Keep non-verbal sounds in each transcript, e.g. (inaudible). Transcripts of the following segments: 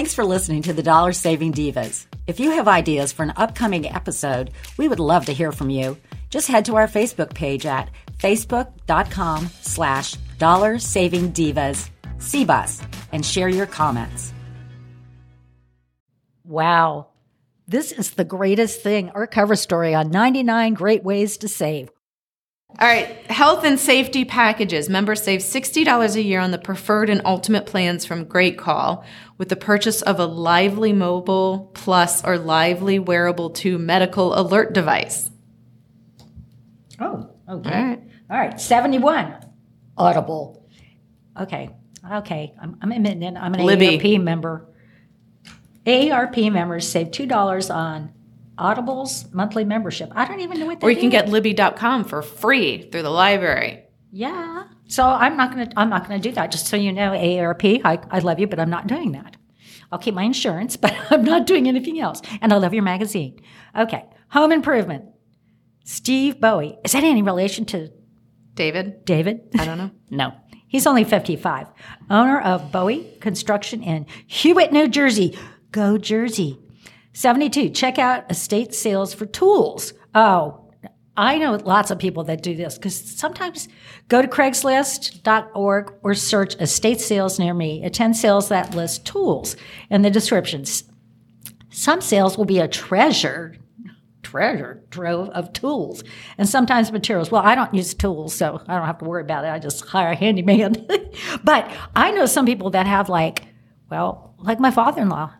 Thanks for listening to the Dollar Saving Divas. If you have ideas for an upcoming episode, we would love to hear from you. Just head to our Facebook page at facebook.com slash dollar saving divas CBUS and share your comments. Wow. This is the greatest thing. Our cover story on 99 great ways to save. All right, health and safety packages. Members save $60 a year on the preferred and ultimate plans from Great Call with the purchase of a Lively Mobile Plus or Lively Wearable 2 medical alert device. Oh, okay. All right. All right. 71. Audible. Okay. Okay. I'm, I'm admitting I'm an Libby. AARP member. AARP members save $2 on Audible's monthly membership. I don't even know what that Or you can get Libby.com for free through the library. Yeah. So I'm not gonna I'm not gonna do that. Just so you know, AARP, I, I love you, but I'm not doing that. I'll keep my insurance, (laughs) but I'm not doing anything else. And I love your magazine. Okay. Home improvement. Steve Bowie. Is that any relation to David? David? I don't know. (laughs) No. He's only 55. Owner of Bowie Construction in Hewitt, New Jersey. Go Jersey. 72. Check out estate sales for tools. Oh, I know lots of people that do this because sometimes go to Craigslist.org or search estate sales near me. Attend sales that list tools in the descriptions. Some sales will be a treasure, treasure trove of tools and sometimes materials. Well, I don't use tools, so I don't have to worry about it. I just hire a handyman. (laughs) but I know some people that have like, well, like my father-in-law.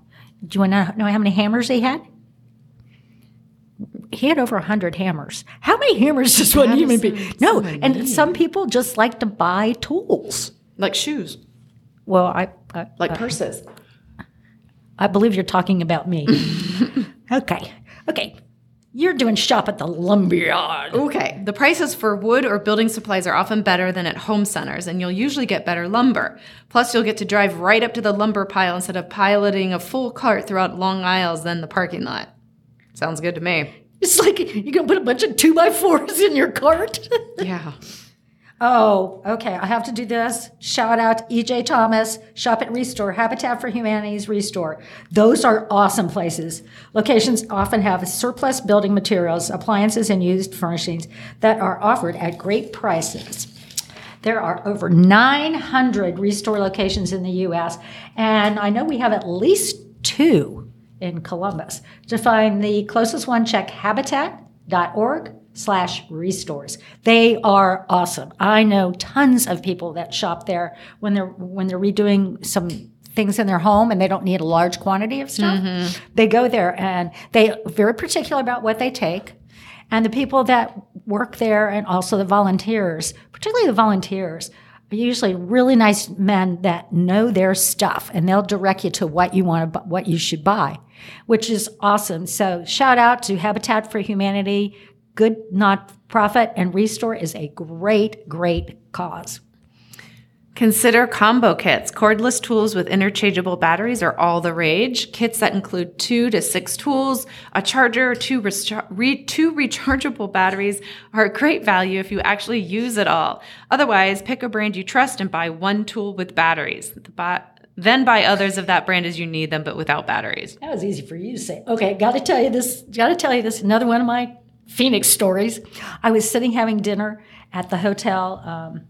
Do you want to know how many hammers he had? He had over a hundred hammers. How many hammers does one human being? No, and many. some people just like to buy tools. Like shoes, Well, I, I like uh, purses. I believe you're talking about me. (laughs) okay. Okay. You're doing shop at the lumberyard. Okay, the prices for wood or building supplies are often better than at home centers, and you'll usually get better lumber. Plus, you'll get to drive right up to the lumber pile instead of piloting a full cart throughout long aisles then the parking lot. Sounds good to me. It's like you're gonna put a bunch of two by fours in your cart. (laughs) Yeah. Oh, okay. I have to do this. Shout out EJ Thomas, Shop at Restore, Habitat for Humanity's Restore. Those are awesome places. Locations often have surplus building materials, appliances, and used furnishings that are offered at great prices. There are over 900 Restore locations in the U.S., and I know we have at least two in Columbus. To find the closest one, check habitat.org slash restores. They are awesome. I know tons of people that shop there when they're when they're redoing some things in their home and they don't need a large quantity of stuff. Mm-hmm. They go there and they very particular about what they take. And the people that work there and also the volunteers, particularly the volunteers, are usually really nice men that know their stuff and they'll direct you to what you want to what you should buy, which is awesome. So shout out to Habitat for Humanity, good nonprofit, and Restore is a great, great cause. Consider combo kits. Cordless tools with interchangeable batteries are all the rage. Kits that include two to six tools, a charger, two, re- two rechargeable batteries are a great value if you actually use it all. Otherwise, pick a brand you trust and buy one tool with batteries. The ba- then buy others of that brand as you need them, but without batteries. That was easy for you to say. Okay, got to tell you this. Got to tell you this. Another one of my Phoenix stories. I was sitting having dinner at the hotel um,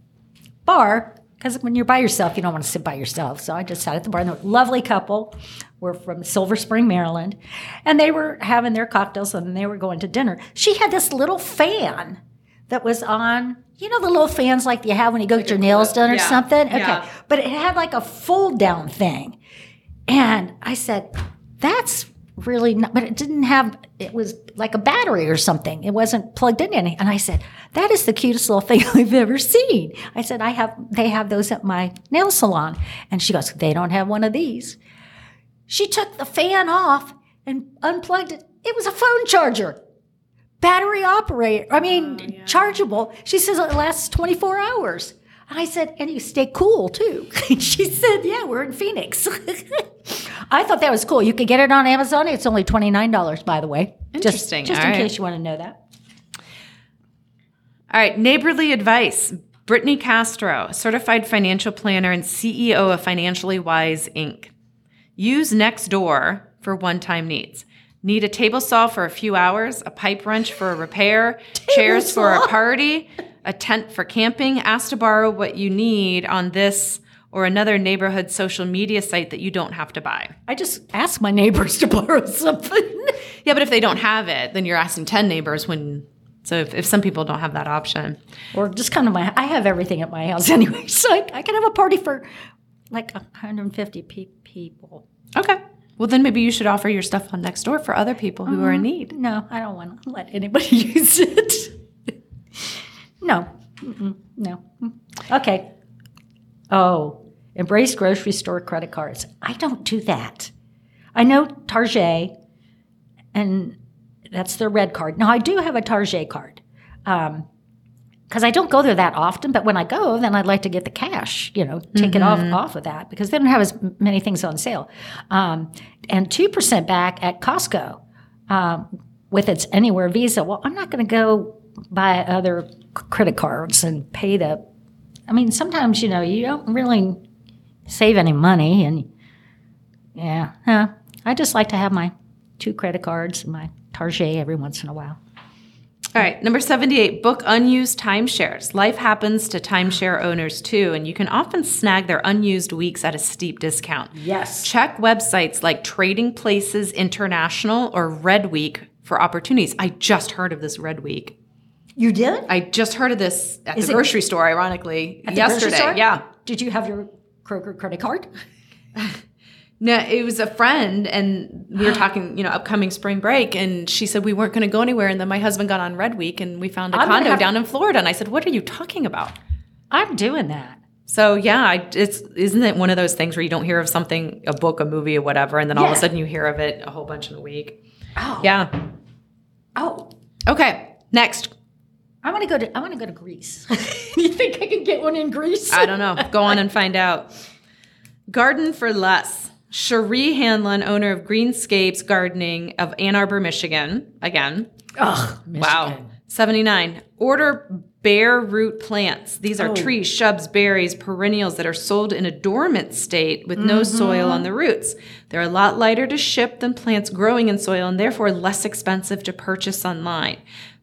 bar because when you're by yourself, you don't want to sit by yourself. So I just sat at the bar. And a lovely couple were from Silver Spring, Maryland, and they were having their cocktails and they were going to dinner. She had this little fan that was on. You know the little fans like you have when you go get your nails done or yeah, something. Okay, yeah. but it had like a fold down thing. And I said, that's really not, but it didn't have, it was like a battery or something. It wasn't plugged in any. And I said, that is the cutest little thing (laughs) I've ever seen. I said, I have, they have those at my nail salon. And she goes, they don't have one of these. She took the fan off and unplugged it. It was a phone charger. Battery operator, I mean, oh, chargeable. She says it lasts 24 hours. And I said, and you stay cool too. (laughs) she said, yeah, we're in Phoenix. (laughs) I thought that was cool. You could get it on Amazon. It's only $29, by the way. Interesting. Just, just in right. case you want to know that. All right, neighborly advice. Brittney Castro, certified financial planner and CEO of Financially Wise Inc. Use Nextdoor for one-time needs. Need a table saw for a few hours, a pipe wrench for a repair, (laughs) chairs for a party, a tent for camping. Ask to borrow what you need on this or another neighborhood social media site that you don't have to buy. I just ask my neighbors (laughs) to borrow something. Yeah, but if they don't have it, then you're asking 10 neighbors when. So if, if some people don't have that option. or just come to my I have everything at my house (laughs) anyway, so I, I can have a party for like 150 pe- people. Okay. Well, then maybe you should offer your stuff on Nextdoor for other people who are in mm-hmm. need. No, I don't want to let anybody (laughs) use it. no, Mm-mm, no. Okay. Oh, embrace grocery store credit cards. I don't do that. I know Target, and that's their red card. Now I do have a Target card, because I don't go there that often. But when I go, then I'd like to get the cash. You know, take it off off of that because they don't have as many things on sale. Um, and two percent back at Costco um, with its Anywhere Visa. Well, I'm not going to go buy other credit cards and pay the. I mean, sometimes you know you don't really save any money, and yeah, huh. I just like to have my two credit cards and my Target every once in a while. All right, number 78, book unused timeshares. Life happens to timeshare owners too, and you can often snag their unused weeks at a steep discount. Yes. Check websites like Trading Places International or Red Week for opportunities. I just heard of this Red Week. You did? I just heard of this at Is the it- grocery store, ironically, At the grocery yesterday. store? Yeah. Did you have your Kroger credit card? (laughs) No, it was a friend, and we were (gasps) talking, you know, upcoming spring break, and she said we weren't going to go anywhere. And then my husband got on Red Week, and we found a I'm condo down in Florida. And I said, "What are you talking about?" I'm doing that. So yeah, I, it's isn't it one of those things where you don't hear of something, a book, a movie, or whatever, and then all of a sudden you hear of it a whole bunch in a week. Oh. Yeah. Oh. Okay. Next. I want to go to I want to go to Greece. (laughs) you think I can get one in Greece? I don't know. Go on and find out. Garden for Less. Cherie Hanlon, owner of Greenscapes Gardening of Ann Arbor, Michigan. Again. Ugh, Wow. 79. Order bare root plants. These are Oh. trees, shrubs, berries, perennials that are sold in a dormant state with no mm-hmm. soil on the roots. They're a lot lighter to ship than plants growing in soil and therefore less expensive to purchase online.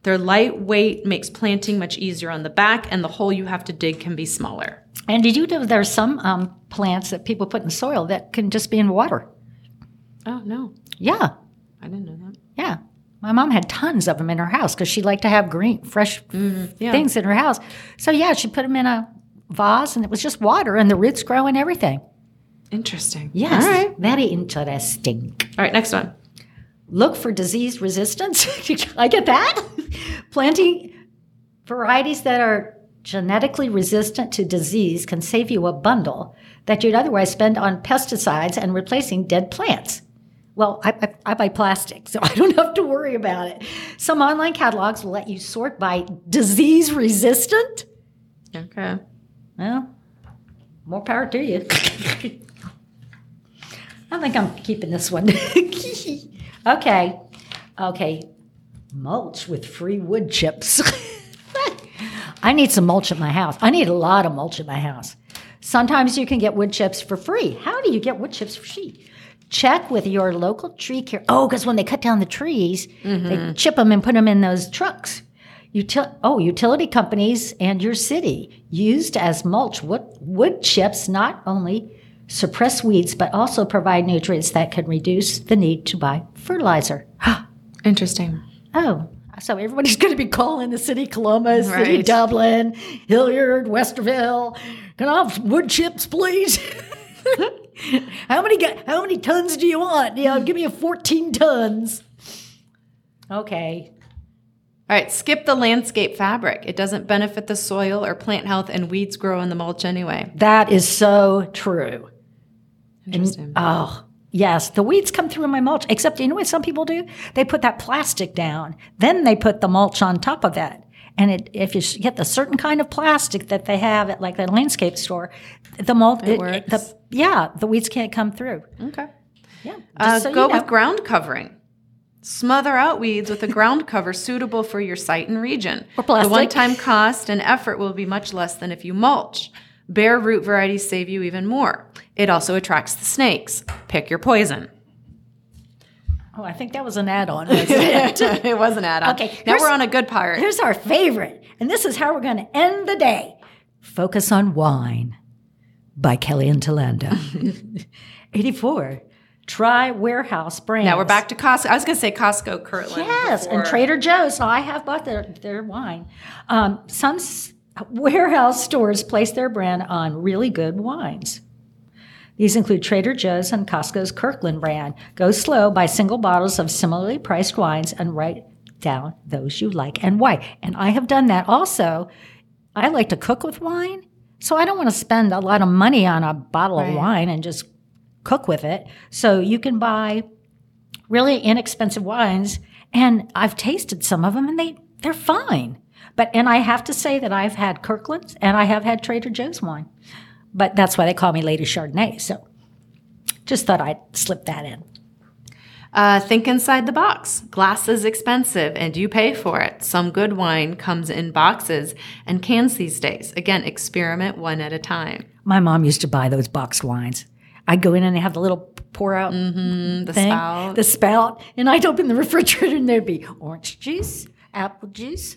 Their lightweight makes planting much easier on the back, and the hole you have to dig can be smaller. And did you know there are some um, plants that people put in soil that can just be in water? Oh, no. Yeah, I didn't know that. yeah. My mom had tons of them in her house because she liked to have green, fresh yeah. things in her house. So yeah, she put them in a vase, and it was just water, and the roots grow and everything. Interesting. Yes, All right. very interesting. All right, next one. Look for disease resistance. (laughs) I get that. (laughs) Planting varieties that are genetically resistant to disease can save you a bundle that you'd otherwise spend on pesticides and replacing dead plants. Well, I, I, I buy plastic, so (laughs) I don't have to worry about it. Some online catalogs will let you sort by disease resistant. Okay. Well, more power to you. (laughs) I think I'm keeping this one. okay. Okay. Mulch with free wood chips. (laughs) I need some mulch at my house. I need a lot of mulch at my house. Sometimes you can get wood chips for free. How do you get wood chips for free? Check with your local tree care. Oh, because when they cut down the trees, they mm-hmm. chip them and put them in those trucks. Util- oh, utility companies and your city used as mulch. Wood, wood chips not only suppress weeds, but also provide nutrients that can reduce the need to buy fertilizer. (gasps) Interesting. Oh, so everybody's (laughs) going to be calling the city Columbus, city Right. Dublin, Hilliard, Westerville. Can I have wood chips, please? (laughs) how many how many tons do you want? Yeah, give me a 14 tons. Okay. All right, skip the landscape fabric. It doesn't benefit the soil or plant health, and weeds grow in the mulch anyway. That is so true. Interesting. Oh, yes. The weeds come through my mulch, except you know what some people do? They put that plastic down, then they put the mulch on top of that. And it, if you get the certain kind of plastic that they have at like the landscape store, the mulch, It works. the, yeah, the weeds can't come through. okay. Yeah. Uh, so go you know. with ground covering. Smother out weeds with a ground (laughs) cover suitable for your site and region. Or plastic. The one time cost and effort will be much less than if you mulch. Bare root varieties save you even more. It also attracts the snakes. Pick your poison. Oh, I think that was an add-on. (laughs) it? it was an add-on. Okay, now we're on a good part. Here's our favorite, and this is how we're going to end the day. Focus on Wine by Kelly and Talanda. (laughs) 84. Try warehouse brands. Now we're back to Costco. I was going to say Costco Kirkland. Yes, and. Trader Joe's. So I have bought their, their wine. Um, some s- warehouse stores place their brand on really good wines. These include Trader Joe's and Costco's Kirkland brand. Go slow, buy single bottles of similarly priced wines, and write down those you like and why. And I have done that also. I like to cook with wine, so I don't want to spend a lot of money on a bottle Right. of wine and just cook with it. So you can buy really inexpensive wines and I've tasted some of them and they they're fine. But and I have to say that I've had Kirkland's and I have had Trader Joe's wine. But that's why they call me Lady Chardonnay. So just thought I'd slip that in. Uh, think inside the box. Glass is expensive and you pay for it. Some good wine comes in boxes and cans these days. Again, experiment one at a time. My mom used to buy those boxed wines. I'd go in and have the little pour out Mm, The thing, spout. the spout, and I'd open the (laughs) refrigerator and there'd be orange juice, apple juice,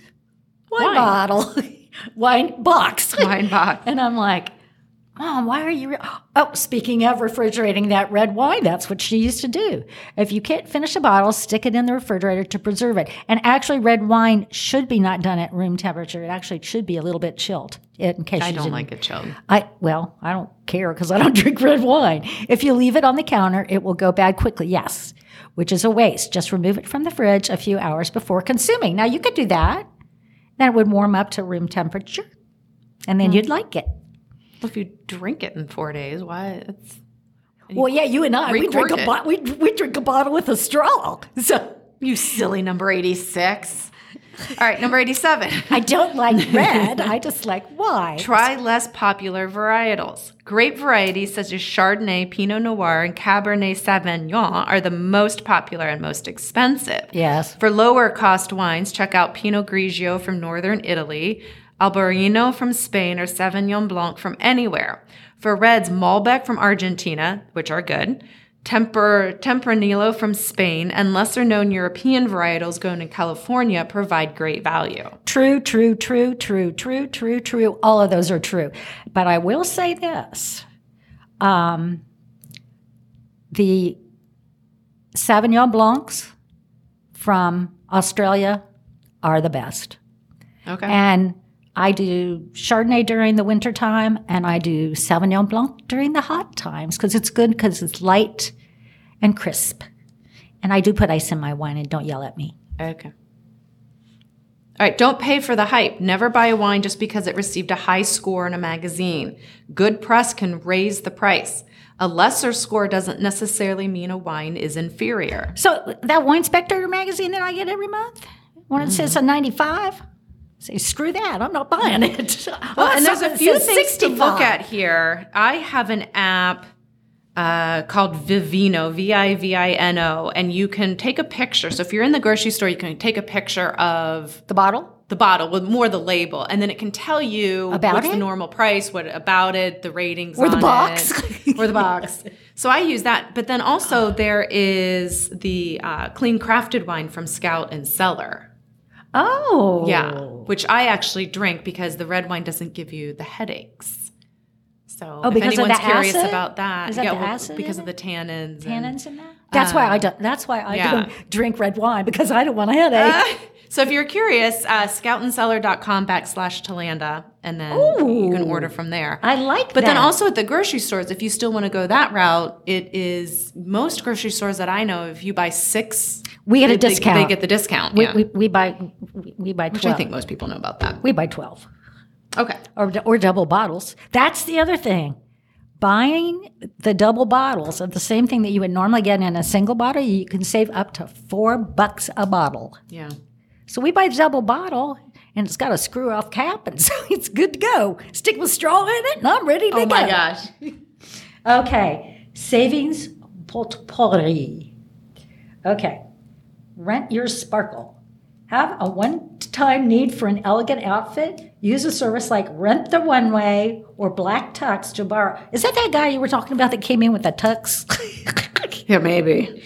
wine, Wine. bottle, (laughs) wine box. wine box. (laughs) And I'm like, Mom, why are you? Re-? Oh, speaking of refrigerating that red wine, that's what she used to do. If you can't finish a bottle, stick it in the refrigerator to preserve it. And actually, red wine should be not done at room temperature. It actually should be a little bit chilled. In case I you don't like it chilled. I well, I don't care because I don't (laughs) drink red wine. If you leave it on the counter, it will go bad quickly. Yes, which is a waste. Just remove it from the fridge a few hours before consuming. Now you could do that. Then it would warm up to room temperature, and then hmm. you'd like it. Well, if you drink it in four days, why? It's, Well, yeah, you and I, we drink a bo- we, we drink a bottle with a straw. (laughs) So you silly number 86. All right, number 87. I don't like (laughs) red. I just like wine. Try less popular varietals. Grape varieties such as Chardonnay, Pinot Noir, and Cabernet Sauvignon are the most popular and most expensive. Yes. For lower cost wines, check out Pinot Grigio from northern Italy, Albarino from Spain, or Sauvignon Blanc from anywhere. For reds, Malbec from Argentina, which are good, Temper, Tempranillo from Spain, and lesser known European varietals grown in California provide great value. True, true, true, true, true, true, true. All of those are true. But I will say this. Um, the Sauvignon Blancs from Australia are the best. Okay. And I do Chardonnay during the winter time and I do Sauvignon Blanc during the hot times because it's good because it's light and crisp. And I do put ice in my wine and don't yell at me. Okay. All right, don't pay for the hype. Never buy a wine just because it received a high score in a magazine. Good press can raise the price. A lesser score doesn't necessarily mean a wine is inferior. So that Wine Spectator magazine that I get every month, when it says a 95, say, screw that, I'm not buying it. (laughs) Well, and there's a few things to look at here. I have an app uh, called Vivino, V I V I N O, and you can take a picture. So if you're in the grocery store, you can take a picture of The bottle? the bottle with more the label, and then it can tell you About what's it? the normal price, what about it, the ratings, Or the box. it, (laughs) or the box. So I use that, but then also there is the uh, clean crafted wine from Scout and Cellar. Oh. Yeah, which I actually drink because the red wine doesn't give you the headaches. So Oh, if because of anyone's the curious acid? about that, Is that yeah, the well, acid because of the tannins. and- Tannins in that? That's why I don't. That's why I yeah. don't (laughs) drink red wine because I don't want a headache. So if you're curious, uh, scoutandcellar.com backslash Talanda, and then you can order from there. I like that. But then also at the grocery stores, if you still want to go that route, it is most grocery stores that I know, if you buy six, We get a they- discount. They, get the discount. we, yeah. we, we buy we, we buy Which twelve. I think most people know about that. we buy twelve Okay. or or double bottles. That's the other thing. Buying the double bottles of the same thing that you would normally get in a single bottle, you can save up to four bucks a bottle. Yeah. So we buy the double bottle, and it's got a screw off cap, and (laughs) so it's good to go. Stick with straw in it, and I'm ready to Oh go. my gosh. Okay, savings potpourri. Okay, rent your sparkle. Have a one time need for an elegant outfit? use a service like Rent the Runway or Black Tux to borrow. Is that that guy you were talking about that came in with the tux? (laughs) Yeah, maybe.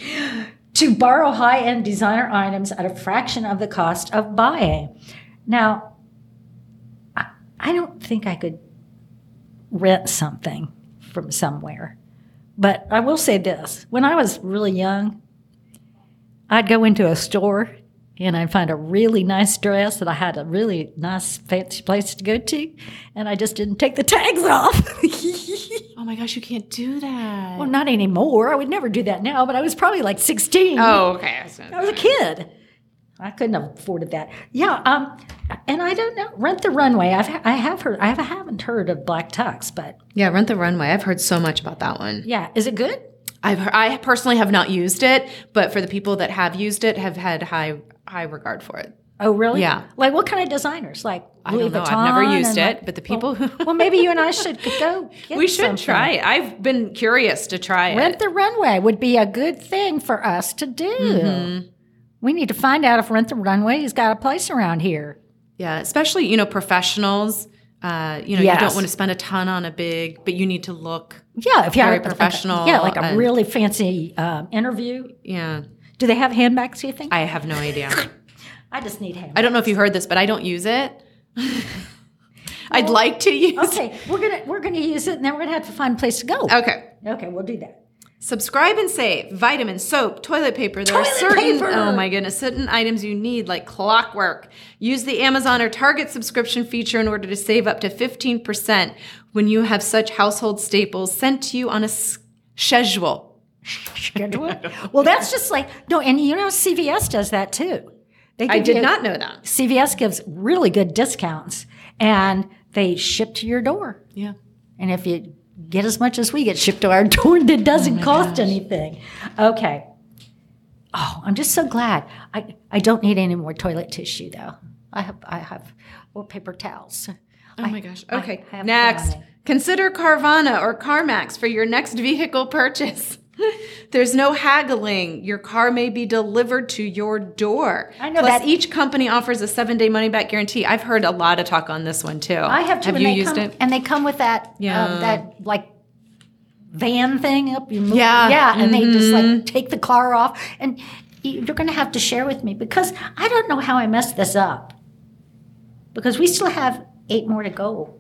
to borrow high end designer items at a fraction of the cost of buying. Now, I, I don't think I could rent something from somewhere, but I will say this when I was really young, I'd go into a store and I'd find a really nice dress that I had a really nice fancy place to go to, and I just didn't take the tags (laughs) off. Oh my gosh, you can't do that. well, not anymore. I would never do that now, but I was probably like 16. oh, okay. I was a kid. I couldn't have afforded that. Yeah, um, and I don't know. Rent the Runway. I've I have heard. I haven't heard of Black Tux, but Yeah, Rent the Runway. I've heard so much about that one. yeah, is it good? I've I personally have not used it, but for the people that have used it, have had high high regard for it. Oh, really? Yeah. Like what kind of designers? Like I don't know. Vuitton I've never used it, like- but the people well, who well, maybe you and I should go. (laughs) Get we should something. try it. I've been curious to try it. Rent the Runway would be a good thing for us to do. Mm-hmm. We need to find out if Rent the Runway has got a place around here. Yeah, especially you know professionals. Uh, you know, you don't want to spend a ton on a big, but you need to look. Yeah, if you Very like a- professional yeah, like a and- really fancy um, interview. Yeah, Do they have handbags? Do you think? I have no idea. I just need handbags. I don't know if you heard this, but I don't use it. (laughs) I'd like to use. Okay, we're gonna we're gonna use it, and then we're gonna have to find a place to go. Okay. Okay, we'll do that. Subscribe and save vitamins, soap, toilet paper. There Toilet are certain paper! oh my goodness, certain items you need like clockwork. Use the Amazon or Target subscription feature in order to save up to 15% when you have such household staples sent to you on a schedule. Schedule. (laughs) well, that's just like no, and you know CVS does that too. I did you- not know that. CVS gives really good discounts, and they ship to your door. Yeah. And if you get as much as we get shipped to our (laughs) door, it doesn't oh cost anything. Okay. Oh, I'm just so glad. I, I don't need any more toilet tissue though. I have I have or paper towels. Oh my gosh. Okay. I next, consider Carvana or CarMax for your next vehicle purchase. (laughs) There's no haggling. Your car may be delivered to your door. I know Plus, that- each company offers a seven-day money-back guarantee. I've heard a lot of talk on this one too. I have two. Have you used come, it? And they come with that Yeah. um, that like van thing up. You move, Yeah. yeah, and they just Mm-hmm. like take the car off, and you're going to have to share with me because I don't know how I messed this up. Because we still have eight more to go.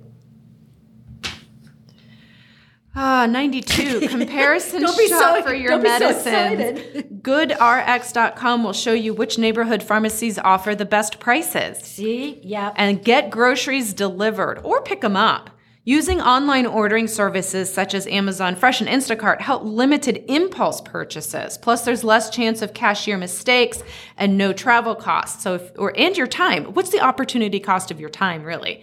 Ah, 92. (laughs) Comparison Don't be so- shop for your don't so GoodRx.com will show you which neighborhood pharmacies offer the best prices. See, yeah, and get groceries delivered or pick them up. Using online ordering services such as Amazon Fresh and Instacart help limited impulse purchases. Plus, there's less chance of cashier mistakes and no travel costs. So, if, or and your time. What's the opportunity cost of your time, really?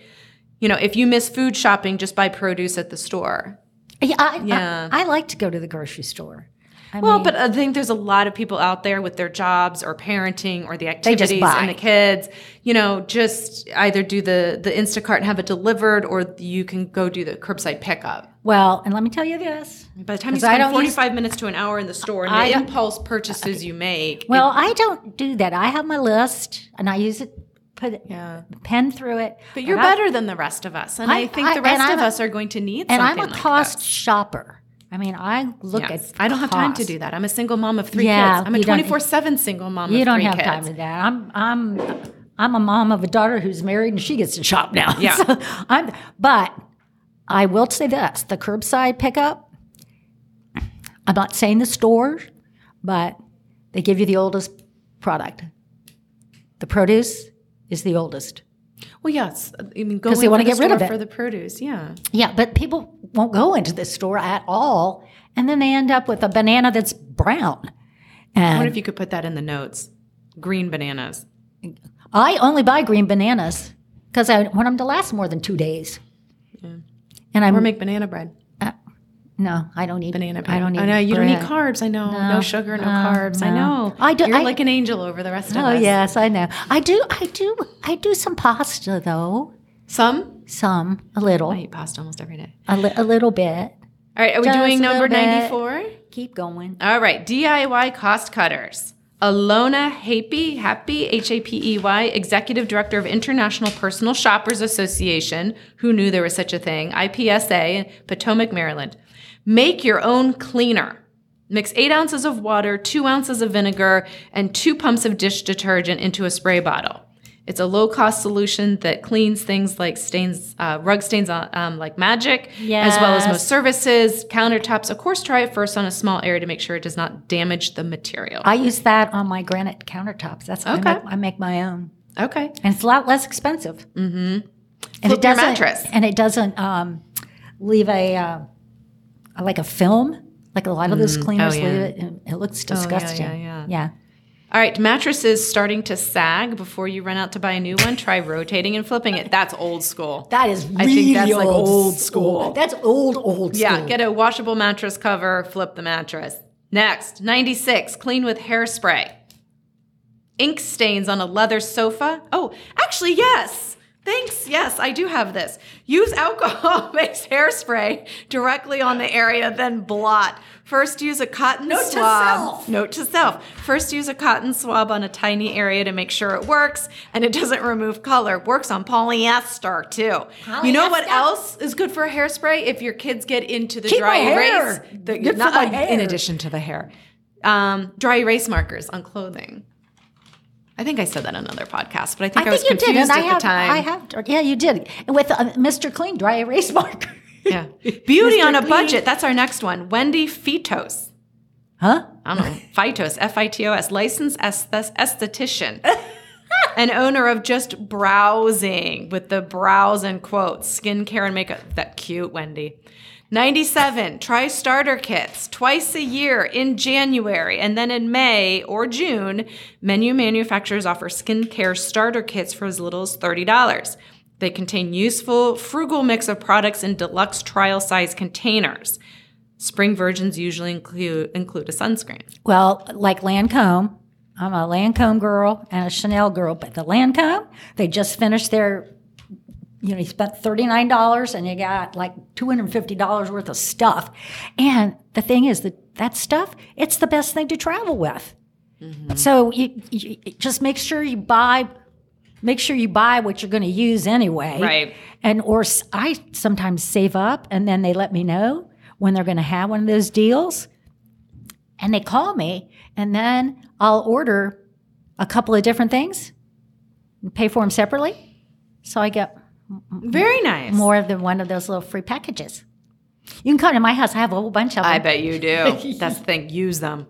You know, if you miss food shopping, just buy produce at the store. Yeah, I, Yeah. I, I like to go to the grocery store. I Well, mean, but I think there's a lot of people out there with their jobs or parenting or the activities and the kids, you know, just either do the the Instacart and have it delivered or you can go do the curbside pickup. well, and let me tell you this. By the time you spend don't use- 45 minutes to an hour in the store and the impulse purchases uh, you make. Well, I don't do that. I have my list, and I use it, put Yeah. pen through it. but you're and I- better than the rest of us. And I, I- think I- the rest of a- us are going to need something. and I'm a like cost this. shopper. I mean, I look Yes. at. I don't have time to do that. I'm a single mom of three Yeah, kids. I'm a you 24 7 single mom You don't have kids. time for that. I'm I'm I'm a mom of a daughter who's married and she gets to shop now. Yeah. (laughs) So I'm but I will say this, the curbside pickup, I'm not saying the store, but they give you the oldest product. The produce is the oldest. Well, yes. I mean, go 'Cause they wanna the get rid of it. for the produce. Yeah. Yeah, but people won't go into the store at all. And then they end up with a banana that's brown. What And if you could put that in the notes? Green bananas. I only buy green bananas because I want them to last more than two days. And I'm Or make banana bread. No, I don't eat Banana bread. I don't eat. I know you don't eat carbs. I know. No, No, sugar, no, no, carbs. I know. I do- You're I- like an angel over the rest of Oh us. yes, I know. I do. I do. I do some pasta though. Some? Some, a little, I eat pasta almost every day. a, li- a little bit. All right. Are we Just doing number 94? Keep going. All right. DIY cost cutters. Alona Hapey, Hapey, H A P E Y, Executive Director of International Personal Shoppers Association, who knew there was such a thing, IPSA, Potomac, Maryland. Make your own cleaner. Mix eight ounces of water, two ounces of vinegar, and two pumps of dish detergent into a spray bottle. It's a low cost solution that cleans things like stains, uh, rug stains on, um, like magic, as well as most surfaces, countertops. Of course, try it first on a small area to make sure it does not damage the material. I use that on my granite countertops. That's I, Okay. make, I make my own, okay. and it's a lot less expensive. Mm-hmm. And Flip it doesn't. mattress. And it doesn't um, leave a uh, like a film. Like a lot of those cleaners Oh, yeah. Oh, leave it, it looks disgusting. yeah, yeah. yeah. All right, mattresses starting to sag before you run out to buy a new one. Try rotating and flipping it. That's old school. That is I really think that's like old, old school. That's old, old school. Yeah, get a washable mattress cover, flip the mattress. Next, 96, clean with hairspray. Ink stains on a leather sofa. Oh, actually, yes. Thanks. Yes, I do have this. Use alcohol (laughs) based hairspray directly on the area, then blot. First, use a cotton Note to swab. self. Note to self. First, use a cotton swab on a tiny area to make sure it works and it doesn't remove color. Works on polyester too. Polyester. You know what else is good for a hairspray? If your kids get into the Keep dry erase, the, not- in addition to the hair, um, dry erase markers on clothing. I think I said that on another podcast, but I think I, I was you confused did, and at I have, the time. I have, yeah, you did. With uh, Mr. Clean dry erase marker. yeah, beauty on a Clean. budget. That's our next one. Wendy Fitos. Huh? I don't know, (laughs) Fitos, F I T O S, licensed esthetician. (laughs) and owner of just browsing with the brows and quotes, skincare and makeup. That cute, Wendy. 97, try starter kits twice a year in January and then in May or June. Menu manufacturers offer skincare starter kits for as little as $30. They contain useful, frugal mix of products in deluxe trial size containers. Spring versions usually include include a sunscreen. Well, like Lancome, I'm a Lancome girl and a Chanel girl, but the Lancome, they just finished their, you know, you spent $39 and you got like $250 worth of stuff. And the thing is that that stuff, it's the best thing to travel with. Mm-hmm. So you, you you just make sure you buy make sure you buy what you're going to use anyway. Right. And or I sometimes save up and then they let me know when they're going to have one of those deals and they call me and then I'll order a couple of different things and pay for them separately. So I get Very nice. more than one of those little free packages. You can come to my house. I have a whole bunch of them. I bet you do. (laughs) That's the thing. Use them.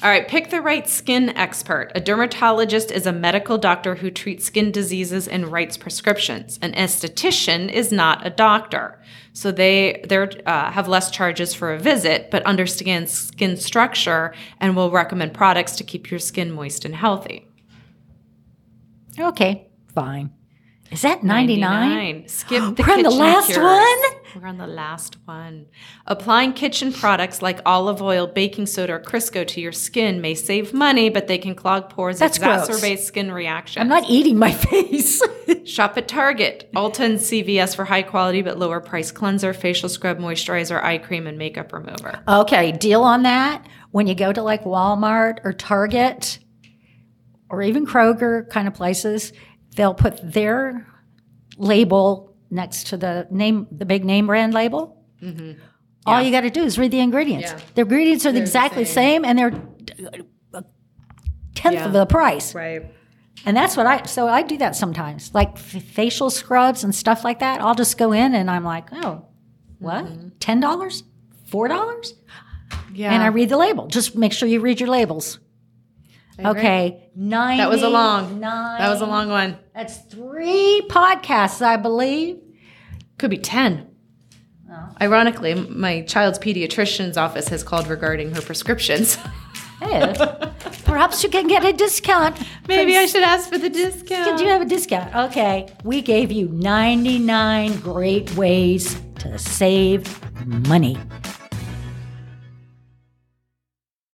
All right, pick the right skin expert. A dermatologist is a medical doctor who treats skin diseases and writes prescriptions. An esthetician is not a doctor, so they they uh, have less charges for a visit, but understands skin structure and will recommend products to keep your skin moist and healthy. Okay, fine. Is that 99? 99. Skip (gasps) the We're on the kitchen last cures. one? We're on the last one. Applying kitchen products like olive oil, baking soda, or Crisco to your skin may save money, but they can clog pores and That's gross. exacerbate skin reactions. I'm not eating my (laughs) face. Shop at Target. Ulta and CVS for high quality but lower price cleanser, facial scrub, moisturizer, eye cream, and makeup remover. okay, deal on that. When you go to like Walmart or Target or even Kroger kind of places, they'll put their label next to the name, the big name brand label. Mm-hmm. All you got to do is read the ingredients. Yeah. The ingredients are exactly the same, and they're a tenth Yeah. of the price. Right. And that's what I, so I do that sometimes, like f- facial scrubs and stuff like that. I'll just go in and I'm like, oh, what? Mm-hmm. $10? $4? Yeah. And I read the label. Just make sure you read your labals. Okay. Nine. That was a long- Nine. That was a long one. That's three podcasts, I believe. Could be 10. Ironically, my child's pediatrician's office has called regarding her prescriptions. (laughs) Hey, perhaps you can get a discount. Maybe I should ask for the discount. Did you have a discount? Okay. We gave you 99 great ways to save money.